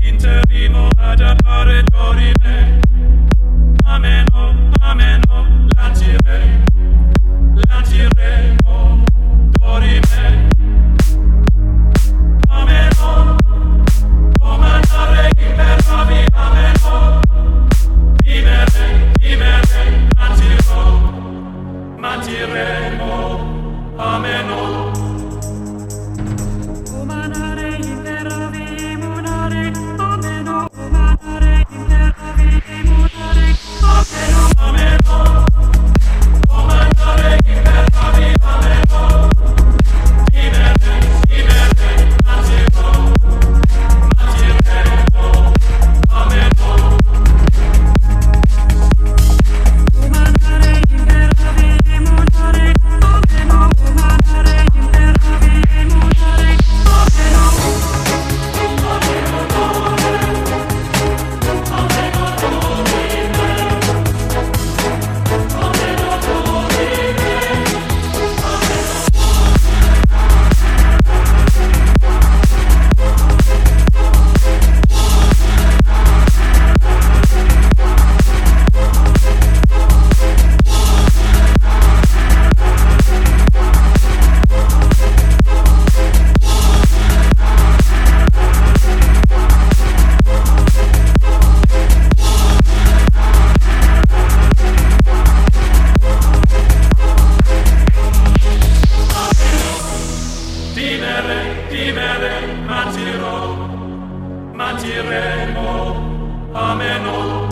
interimo ad appare dorime. Vivere, mantirò, mantiremo, ameno.